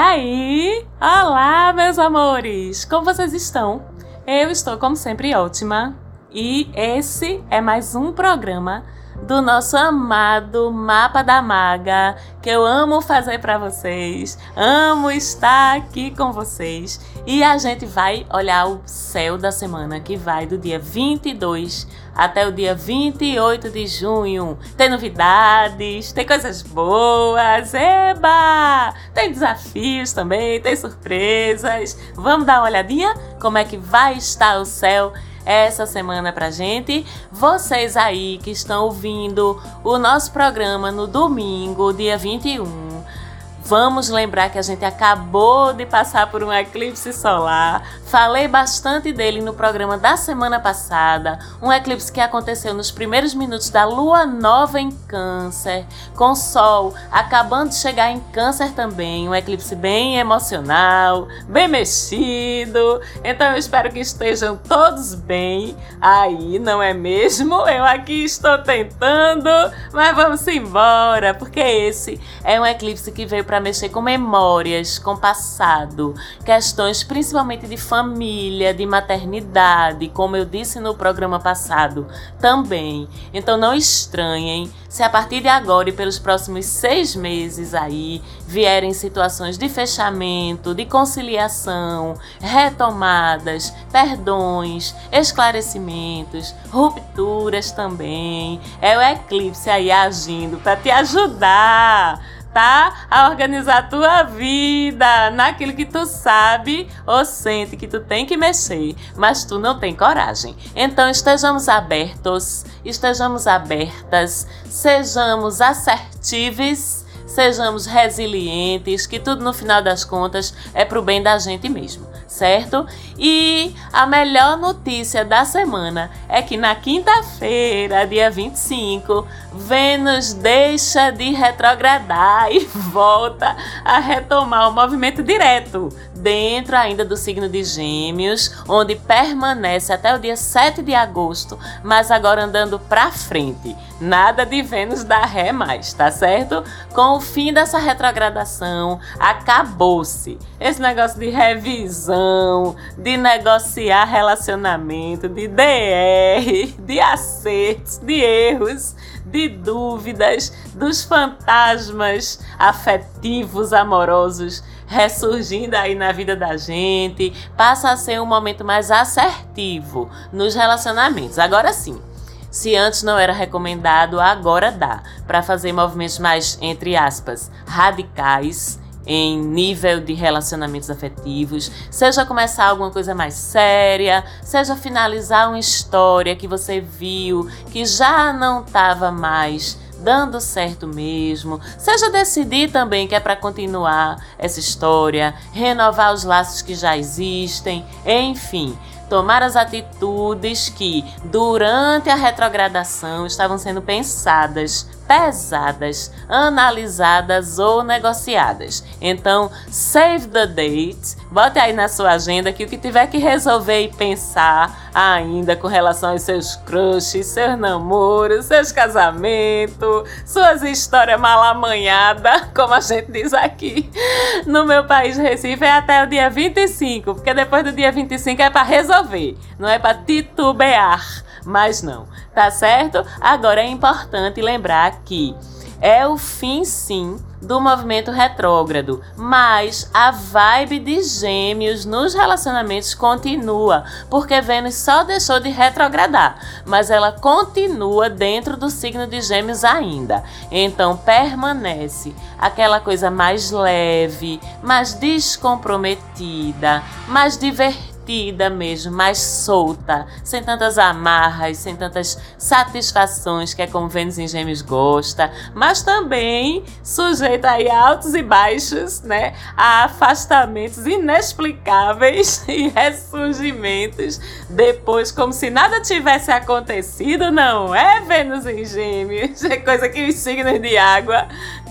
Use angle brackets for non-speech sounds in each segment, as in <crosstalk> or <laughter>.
Aí? Olá, meus amores! Como vocês estão? Eu estou, como sempre, ótima. E esse é mais um programa do nosso amado Mapa da Maga, que eu amo fazer para vocês, amo estar aqui com vocês. E a gente vai olhar o céu da semana que vai do dia 22 até o dia 28 de junho. Tem novidades, tem coisas boas, eba! Tem desafios também, tem surpresas. Vamos dar uma olhadinha como é que vai estar o céu essa semana pra gente. Vocês aí que estão ouvindo o nosso programa no domingo, dia 21 Vamos lembrar que a gente acabou de passar por um eclipse solar. Falei bastante dele no programa da semana passada. Um eclipse que aconteceu nos primeiros minutos da lua nova em Câncer, com Sol acabando de chegar em Câncer também. Um eclipse bem emocional, bem mexido. Então eu espero que estejam todos bem aí, não é mesmo? Eu aqui estou tentando, mas vamos embora, porque esse é um eclipse que veio para para mexer com memórias, com passado, questões principalmente de família, de maternidade, como eu disse no programa passado também. Então não estranhem se a partir de agora e pelos próximos seis meses aí vierem situações de fechamento, de conciliação, retomadas, perdões, esclarecimentos, rupturas também. É o eclipse aí agindo para te ajudar tá? A organizar a tua vida naquilo que tu sabe ou sente que tu tem que mexer, mas tu não tem coragem. Então estejamos abertos, estejamos abertas, sejamos assertivos, sejamos resilientes, que tudo no final das contas é pro bem da gente mesmo certo? E a melhor notícia da semana é que na quinta-feira, dia 25, Vênus deixa de retrogradar <laughs> e volta a retomar o movimento direto dentro ainda do signo de Gêmeos, onde permanece até o dia 7 de agosto, mas agora andando para frente. Nada de Vênus dar ré mais, tá certo? Com o fim dessa retrogradação, acabou-se esse negócio de revisão, de negociar relacionamento, de DR, de acertos, de erros de dúvidas, dos fantasmas afetivos, amorosos ressurgindo aí na vida da gente, passa a ser um momento mais assertivo nos relacionamentos. Agora sim, se antes não era recomendado, agora dá para fazer movimentos mais, entre aspas, radicais em nível de relacionamentos afetivos, seja começar alguma coisa mais séria, seja finalizar uma história que você viu que já não estava mais dando certo mesmo, seja decidir também que é para continuar essa história, renovar os laços que já existem, enfim, tomar as atitudes que durante a retrogradação estavam sendo pensadas pesadas, analisadas ou negociadas. Então, save the date, bote aí na sua agenda que o que tiver que resolver e pensar ainda com relação aos seus crushes, seus namoros, seus casamentos, suas histórias mal amanhadas, <laughs> como a gente diz aqui no meu país Recife, é até o dia 25, porque depois do dia 25 é para resolver, não é para titubear mas não, tá certo? Agora é importante lembrar que é o fim sim do movimento retrógrado, mas a vibe de Gêmeos nos relacionamentos continua, porque Vênus só deixou de retrogradar, mas ela continua dentro do signo de Gêmeos ainda. Então permanece aquela coisa mais leve, mais descomprometida, mais divertida divertida mesmo, mais solta, sem tantas amarras, sem tantas satisfações que é como Vênus em Gêmeos gosta, mas também sujeita a altos e baixos, né? A afastamentos inexplicáveis <laughs> e ressurgimentos depois, como se nada tivesse acontecido, não é Vênus em Gêmeos? <laughs> É coisa que os signos de água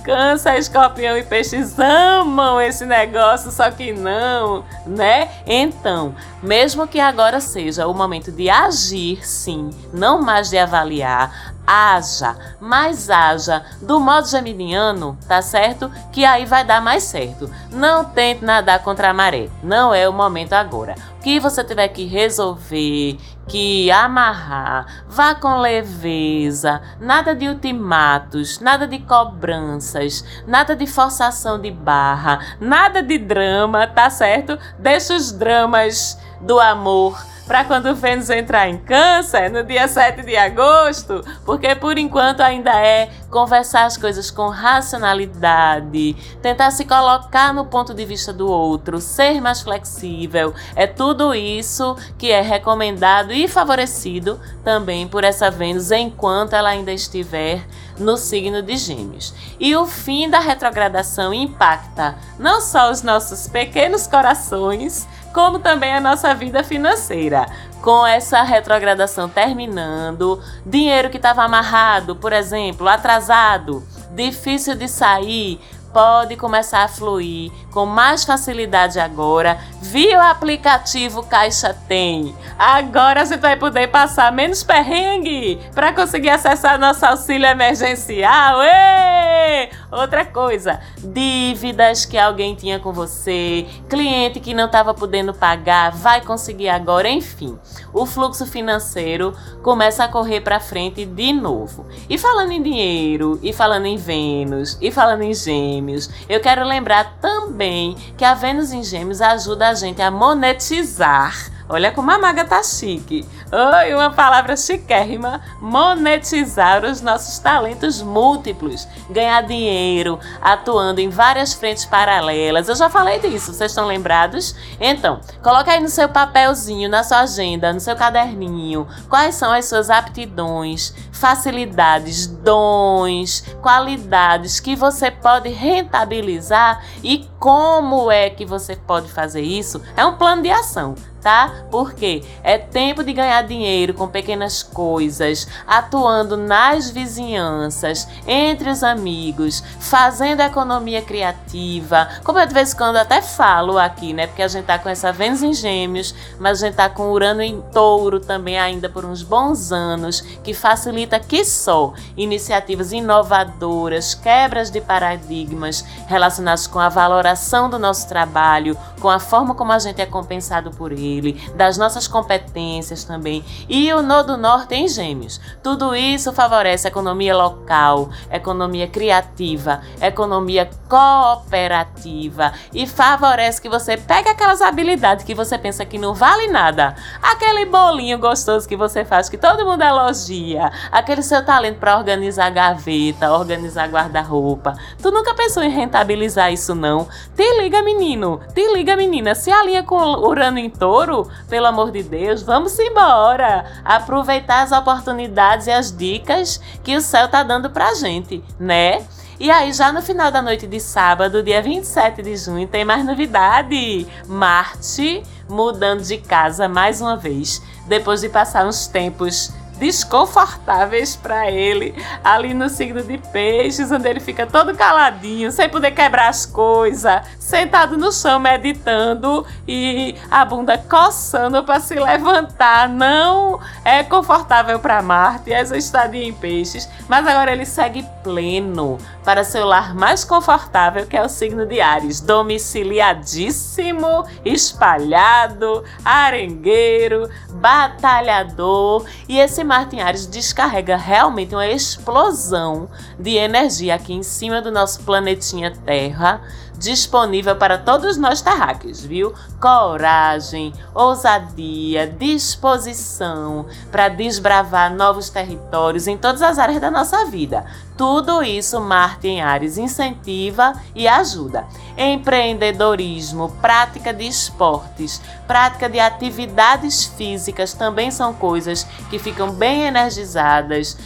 Câncer, escorpião e peixes amam esse negócio, só que não, né? Então, mesmo que agora seja o momento de agir, sim, não mais de avaliar, haja, mas haja do modo geminiano, tá certo? Que aí vai dar mais certo. Não tente nadar contra a maré, não é o momento agora. O que você tiver que resolver, que amarrar, vá com leveza, nada de ultimatos, nada de cobranças, nada de forçação de barra, nada de drama, tá certo? Deixa os dramas do amor para quando Vênus entrar em Câncer, no dia 7 de agosto, porque por enquanto ainda é conversar as coisas com racionalidade, tentar se colocar no ponto de vista do outro, ser mais flexível. É tudo isso que é recomendado e favorecido também por essa Vênus enquanto ela ainda estiver no signo de Gêmeos. E o fim da retrogradação impacta não só os nossos pequenos corações, como também a nossa vida financeira. Com essa retrogradação terminando, dinheiro que estava amarrado, por exemplo, atrasado, difícil de sair, pode começar a fluir com mais facilidade agora via o aplicativo Caixa Tem. Agora você vai poder passar menos perrengue para conseguir acessar nosso auxílio emergencial. Ê! Outra coisa, dívidas que alguém tinha com você, cliente que não estava podendo pagar, vai conseguir agora, enfim. O fluxo financeiro começa a correr para frente de novo. E falando em dinheiro, e falando em Vênus, e falando em Gêmeos, eu quero lembrar também que a Vênus em Gêmeos ajuda a gente a monetizar Olha como a maga tá chique. Oi, uma palavra chiquérrima. Monetizar os nossos talentos múltiplos. Ganhar dinheiro atuando em várias frentes paralelas. Eu já falei disso, vocês estão lembrados? Então, coloca aí no seu papelzinho, na sua agenda, no seu caderninho, quais são as suas aptidões, facilidades, dons, qualidades que você pode rentabilizar e como é que você pode fazer isso? É um plano de ação tá? Porque é tempo de ganhar dinheiro com pequenas coisas, atuando nas vizinhanças, entre os amigos, fazendo economia criativa. Como eu de vez em quando até falo aqui, né? Porque a gente tá com essa Vênus em Gêmeos, mas a gente tá com Urano em Touro também ainda por uns bons anos, que facilita que só iniciativas inovadoras, quebras de paradigmas relacionados com a valoração do nosso trabalho, com a forma como a gente é compensado por ele das nossas competências também. E o Nodo Norte em Gêmeos. Tudo isso favorece a economia local, economia criativa, economia cooperativa e favorece que você pegue aquelas habilidades que você pensa que não vale nada. Aquele bolinho gostoso que você faz que todo mundo elogia, aquele seu talento para organizar gaveta, organizar guarda-roupa. Tu nunca pensou em rentabilizar isso não? Te liga, menino. Te liga, menina. Se alinha com Urano em touro, ouro, pelo amor de Deus, vamos embora. Aproveitar as oportunidades e as dicas que o céu tá dando pra gente, né? E aí, já no final da noite de sábado, dia 27 de junho, tem mais novidade. Marte mudando de casa mais uma vez, depois de passar uns tempos desconfortáveis para ele ali no signo de peixes, onde ele fica todo caladinho, sem poder quebrar as coisas, sentado no chão meditando e a bunda coçando para se levantar. Não é confortável para Marte essa estadia em peixes, mas agora ele segue pleno para seu lar mais confortável, que é o signo de Ares, domiciliadíssimo, espalhado, arengueiro, batalhador e esse Marte em Ares descarrega realmente uma explosão de energia aqui em cima do nosso planetinha Terra, disponível para todos nós terráqueos, viu? Coragem, ousadia, disposição para desbravar novos territórios em todas as áreas da nossa vida. Tudo isso Marte em Ares incentiva e ajuda. Empreendedorismo, prática de esportes, prática de atividades físicas também são coisas que ficam bem energizadas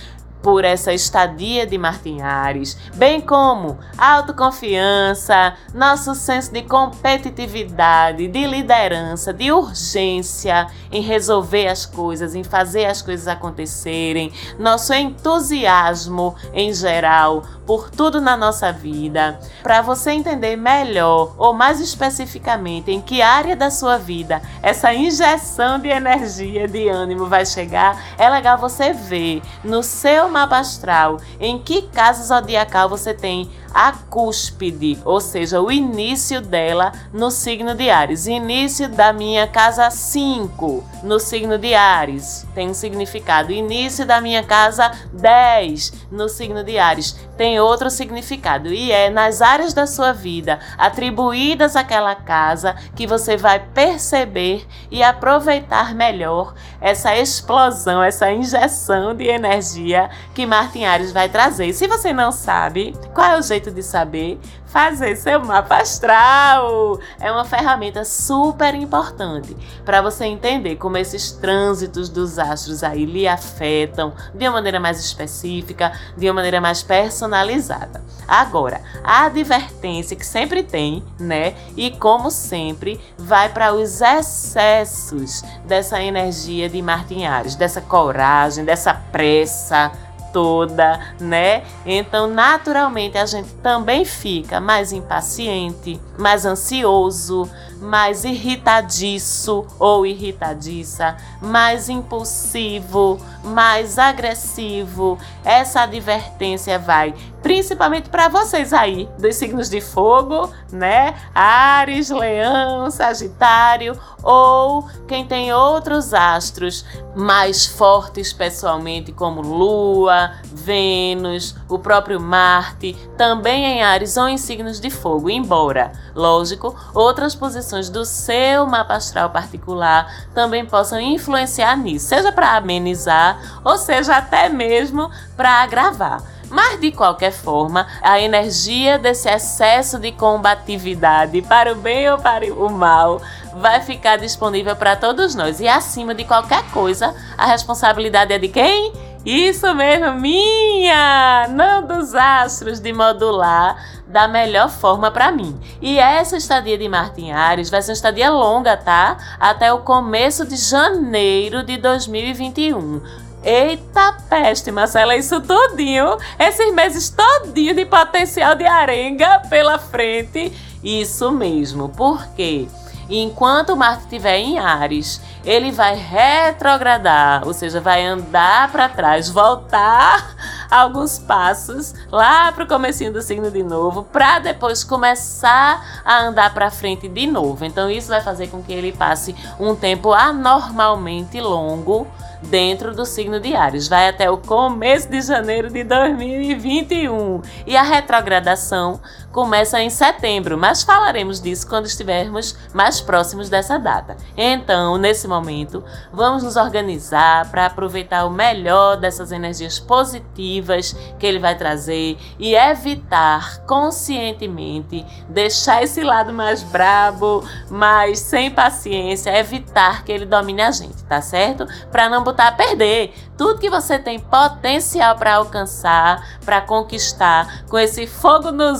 por essa estadia de Martinhares, bem como autoconfiança, nosso senso de competitividade, de liderança, de urgência em resolver as coisas, em fazer as coisas acontecerem, nosso entusiasmo em geral por tudo na nossa vida. Para você entender melhor ou mais especificamente em que área da sua vida essa injeção de energia, de ânimo vai chegar, é legal você ver no seu mapa astral em que casa zodiacal você tem a cúspide, ou seja, o início dela no signo de Ares. Início da minha casa 5 no signo de Ares tem um significado. Início da minha casa 10 no signo de Ares tem outro significado e é nas áreas da sua vida atribuídas àquela casa que você vai perceber e aproveitar melhor essa explosão, essa injeção de energia que Martin Ares vai trazer. E se você não sabe qual é o jeito de saber, fazer seu mapa astral. É uma ferramenta super importante para você entender como esses trânsitos dos astros aí lhe afetam de uma maneira mais específica, de uma maneira mais personalizada. Agora, a advertência que sempre tem, né? E como sempre, vai para os excessos dessa energia de Martin Ares, dessa coragem, dessa pressa, toda, né? Então, naturalmente, a gente também fica mais impaciente, mais ansioso, mais irritadiço ou irritadiça, mais impulsivo, mais agressivo. Essa advertência vai principalmente para vocês aí dos signos de fogo, né? Ares, Leão, Sagitário ou quem tem outros astros mais fortes pessoalmente, como Lua, Vênus, o próprio Marte, também em Ares ou em signos de fogo, embora, lógico, outras posições do seu mapa astral particular também possam influenciar nisso, seja para amenizar ou seja até mesmo para agravar. Mas de qualquer forma, a energia desse excesso de combatividade para o bem ou para o mal vai ficar disponível para todos nós. E acima de qualquer coisa, a responsabilidade é de quem? Isso mesmo, minha! Não dos astros de modular da melhor forma para mim. E essa estadia de Martin Ares vai ser uma estadia longa, tá? Até o começo de janeiro de 2021. Eita peste, Marcela, isso tudinho, esses meses todinho de potencial de arenga pela frente. Isso mesmo, porque enquanto Marte estiver em Ares, ele vai retrogradar, ou seja, vai andar para trás, voltar alguns passos lá para o comecinho do signo de novo, para depois começar a andar para frente de novo. Então isso vai fazer com que ele passe um tempo anormalmente longo dentro do signo de Ares. Vai até o começo de janeiro de 2021. E a retrogradação começa em setembro, mas falaremos disso quando estivermos mais próximos dessa data. Então, nesse momento, vamos nos organizar para aproveitar o melhor dessas energias positivas que ele vai trazer e evitar conscientemente deixar esse lado mais brabo, mais sem paciência, evitar que ele domine a gente, tá certo? Para não botar a perder tudo que você tem potencial para alcançar, para conquistar, com esse fogo no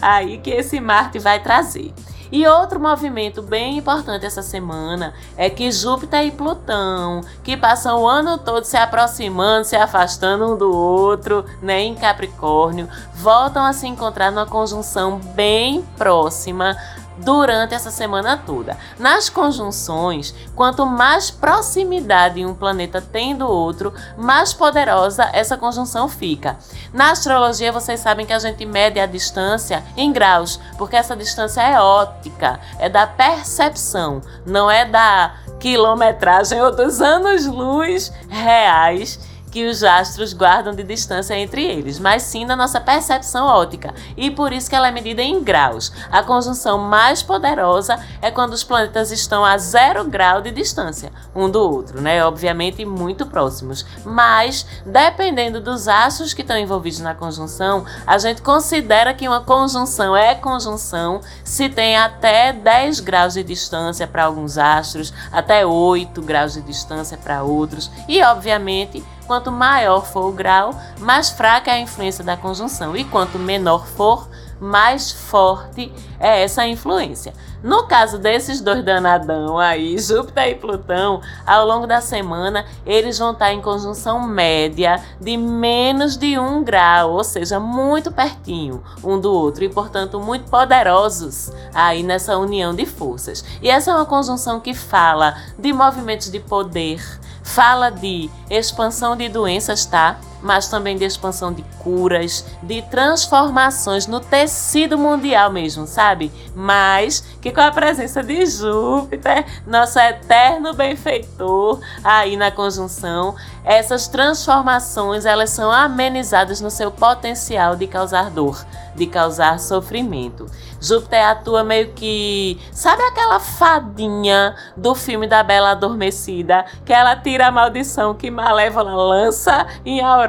aí que esse Marte vai trazer. E outro movimento bem importante essa semana é que Júpiter e Plutão, que passam o ano todo se aproximando, se afastando um do outro, né, em Capricórnio, voltam a se encontrar numa conjunção bem próxima durante essa semana toda. Nas conjunções, quanto mais proximidade um planeta tem do outro, mais poderosa essa conjunção fica. Na astrologia, vocês sabem que a gente mede a distância em graus, porque essa distância é ótica, é da percepção, não é da quilometragem ou dos anos-luz reais que os astros guardam de distância entre eles, mas sim na nossa percepção óptica, e por isso que ela é medida em graus. A conjunção mais poderosa é quando os planetas estão a zero grau de distância um do outro, né? Obviamente muito próximos, mas dependendo dos astros que estão envolvidos na conjunção, a gente considera que uma conjunção é conjunção se tem até 10 graus de distância para alguns astros, até 8 graus de distância para outros, e obviamente Quanto maior for o grau, mais fraca é a influência da conjunção, e quanto menor for, mais forte é essa influência. No caso desses dois danadão aí, <laughs> Júpiter e Plutão, ao longo da semana eles vão estar em conjunção média de menos de um grau, ou seja, muito pertinho um do outro e, portanto, muito poderosos aí nessa união de forças. E essa é uma conjunção que fala de movimentos de poder, fala de expansão de doenças, tá? Mas também de expansão de curas, de transformações no tecido mundial mesmo, sabe? Mas que com a presença de Júpiter, nosso eterno benfeitor, aí na conjunção, essas transformações elas são amenizadas no seu potencial de causar dor, de causar sofrimento. Júpiter atua meio que. Sabe aquela fadinha do filme da Bela Adormecida? Que ela tira a maldição que Malévola lança em Aurora,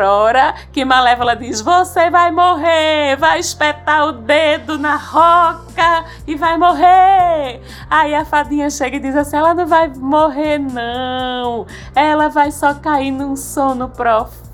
que Malévola diz: Você vai morrer, vai espetar o dedo na roca e vai morrer. Aí a fadinha chega e diz assim: Ela não vai morrer, não. Ela vai só cair num sono profundo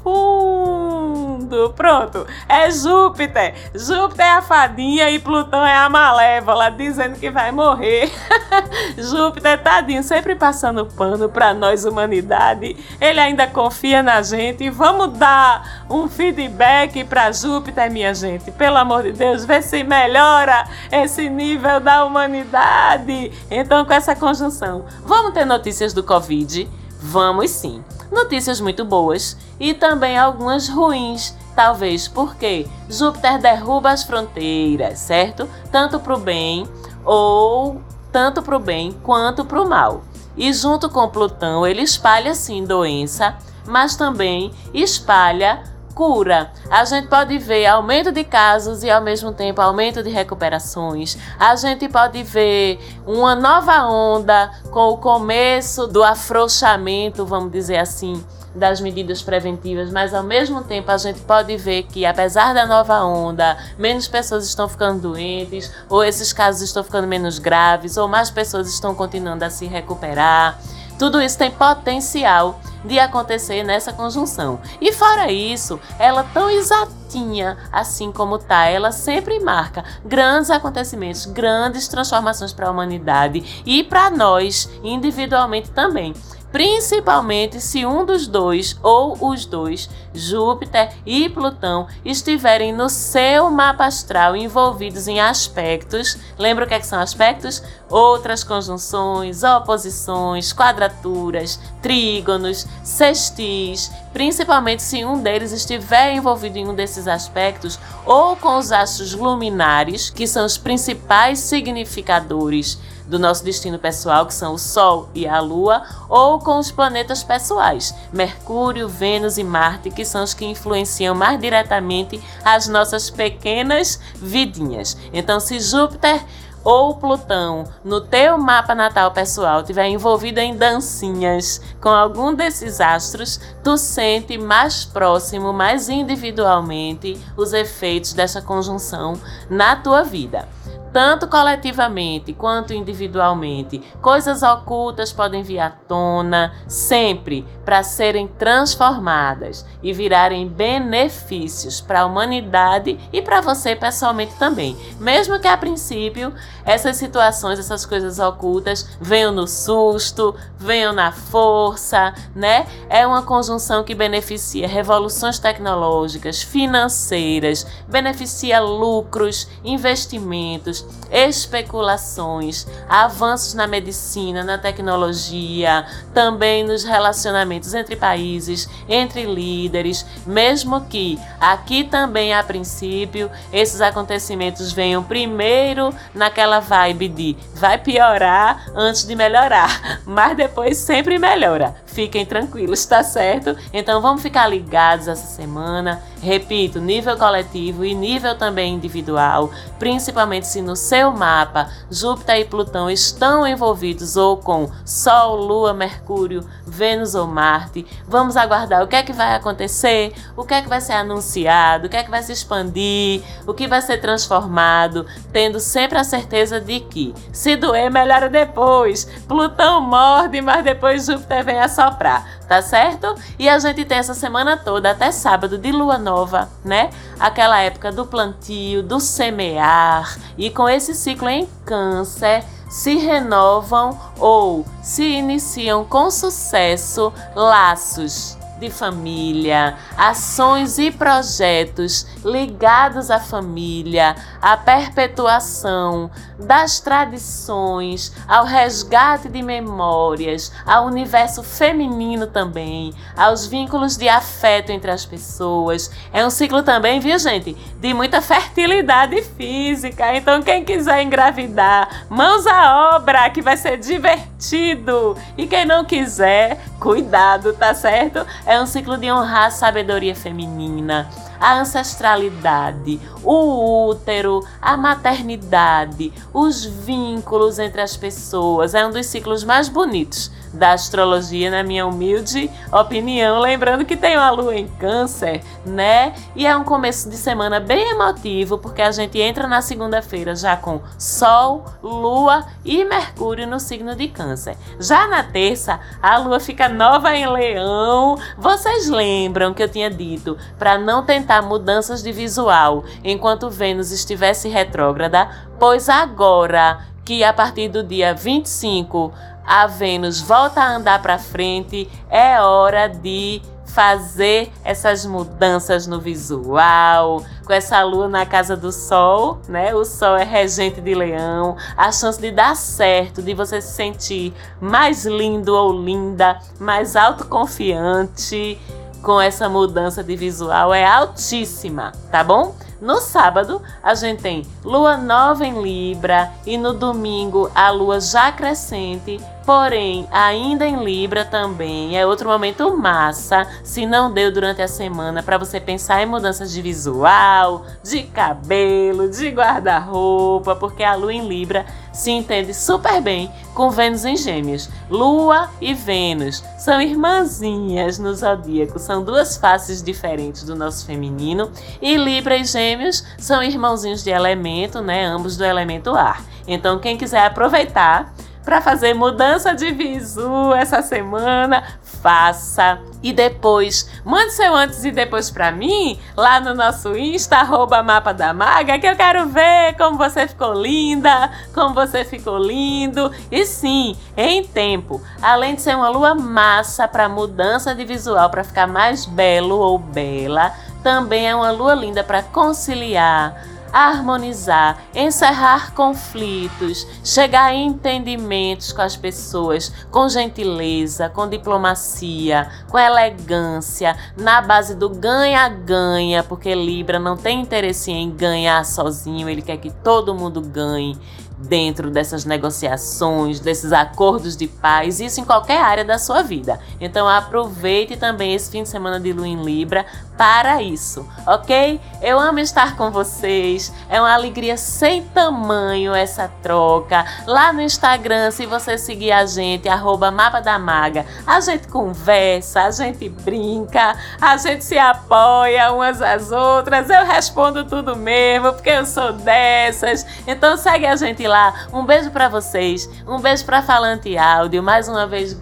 mundo. Pronto. É Júpiter. Júpiter é a fadinha e Plutão é a malévola, dizendo que vai morrer. <laughs> Júpiter, tadinho, sempre passando pano para nós, humanidade. Ele ainda confia na gente. Vamos dar um feedback para Júpiter, minha gente. Pelo amor de Deus, vê se melhora esse nível da humanidade. Então, com essa conjunção, vamos ter notícias do Covid? Vamos sim notícias muito boas e também algumas ruins, talvez porque Júpiter derruba as fronteiras, certo? Tanto para o bem ou tanto para o bem quanto para o mal. E junto com Plutão, ele espalha sim doença, mas também espalha cura. A gente pode ver aumento de casos e ao mesmo tempo aumento de recuperações. A gente pode ver uma nova onda com o começo do afrouxamento, vamos dizer assim, das medidas preventivas, mas ao mesmo tempo a gente pode ver que, apesar da nova onda, menos pessoas estão ficando doentes, ou esses casos estão ficando menos graves, ou mais pessoas estão continuando a se recuperar. Tudo isso tem potencial de acontecer nessa conjunção. E fora isso, ela tão exatinha assim como tá, ela sempre marca grandes acontecimentos, grandes transformações para a humanidade e para nós individualmente também principalmente se um dos dois ou os dois, Júpiter e Plutão, estiverem no seu mapa astral envolvidos em aspectos. Lembra o que, é que são aspectos? Outras conjunções, oposições, quadraturas, trígonos, sextis, principalmente se um deles estiver envolvido em um desses aspectos, ou com os astros luminares, que são os principais significadores do nosso destino pessoal, que são o Sol e a Lua, ou com os planetas pessoais, Mercúrio, Vênus e Marte, que são os que influenciam mais diretamente as nossas pequenas vidinhas. Então, se Júpiter ou Plutão no teu mapa natal pessoal tiver envolvido em dancinhas com algum desses astros, tu sente mais próximo, mais individualmente os efeitos dessa conjunção na tua vida tanto coletivamente quanto individualmente. Coisas ocultas podem vir à tona sempre para serem transformadas e virarem benefícios para a humanidade e para você pessoalmente também. Mesmo que a princípio essas situações, essas coisas ocultas venham no susto, venham na força, né? É uma conjunção que beneficia revoluções tecnológicas, financeiras, beneficia lucros, investimentos especulações, avanços na medicina, na tecnologia, também nos relacionamentos entre países, entre líderes, mesmo que aqui também a princípio esses acontecimentos venham primeiro naquela vibe de vai piorar antes de melhorar, <laughs> mas depois sempre melhora. Fiquem tranquilos, tá certo? Então vamos ficar ligados essa semana. Repito, nível coletivo e nível também individual, principalmente se no seu mapa Júpiter e Plutão estão envolvidos ou com Sol, Lua, Mercúrio, Vênus ou Marte. Vamos aguardar o que é que vai acontecer, o que é que vai ser anunciado, o que é que vai se expandir, o que vai ser transformado, tendo sempre a certeza de que se doer melhora depois. Plutão morde, mas depois Júpiter vem assoprar tá certo? E a gente tem essa semana toda, até sábado, de lua nova, né? Aquela época do plantio, do semear, e com esse ciclo em Câncer se renovam ou se iniciam com sucesso laços de família, ações e projetos ligados à família, à perpetuação das tradições, ao resgate de memórias, ao universo feminino também, aos vínculos de afeto entre as pessoas. É um ciclo também, viu, gente, de muita fertilidade física. Então, quem quiser engravidar, mãos à obra, que vai ser divertido. E quem não quiser, cuidado, tá certo? É um ciclo de honrar a sabedoria feminina, a ancestralidade, o útero, a maternidade, os vínculos entre as pessoas. É um dos ciclos mais bonitos da astrologia, na minha humilde opinião. Lembrando que tem uma lua em Câncer, né? E é um começo de semana bem emotivo, porque a gente entra na segunda-feira já com Sol, Lua e Mercúrio no signo de Câncer. Já na terça, a lua fica nova em Leão. Vocês lembram que eu tinha dito para não tentar mudanças de visual enquanto Vênus estivesse retrógrada? Pois agora que a partir do dia 25 a Vênus volta a andar para frente, é hora de fazer essas mudanças no visual, com essa lua na casa do sol, né? O sol é regente de leão, a chance de dar certo, de você se sentir mais lindo ou linda, mais autoconfiante com essa mudança de visual é altíssima, tá bom? No sábado, a gente tem lua nova em Libra e no domingo a lua já crescente Porém, ainda em Libra também é outro momento massa, se não deu durante a semana para você pensar em mudanças de visual, de cabelo, de guarda-roupa, porque a lua em Libra se entende super bem com Vênus em Gêmeos. Lua e Vênus são irmãzinhas no zodíaco, são duas faces diferentes do nosso feminino, e Libra e Gêmeos são irmãozinhos de elemento, né, ambos do elemento ar. Então, quem quiser aproveitar para fazer mudança de visu essa semana, faça. E depois, mande seu antes e depois para mim, lá no nosso Insta, arroba Mapa da Maga, que eu quero ver como você ficou linda, como você ficou lindo. E sim, em tempo, além de ser uma lua massa para mudança de visual, para ficar mais belo ou bela, também é uma lua linda para conciliar harmonizar, encerrar conflitos, chegar a entendimentos com as pessoas com gentileza, com diplomacia, com elegância, na base do ganha-ganha, porque Libra não tem interesse em ganhar sozinho, ele quer que todo mundo ganhe dentro dessas negociações, desses acordos de paz, isso em qualquer área da sua vida. Então aproveite também esse fim de semana de lua em Libra para isso, ok? Eu amo estar com vocês, é uma alegria sem tamanho essa troca. Lá no Instagram, se você seguir a gente, arroba Mapa da Maga, a gente conversa, a gente brinca, a gente se apoia umas às outras, eu respondo tudo mesmo, porque eu sou dessas. Então segue a gente lá. Um beijo para vocês, um beijo para Falante Áudio, mais uma vez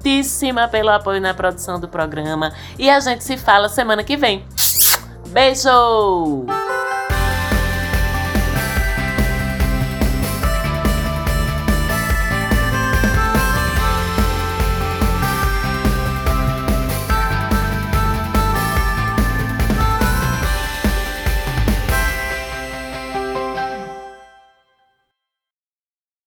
gratíssima pelo apoio na produção do programa e a gente se fala semana que vem. Beijo!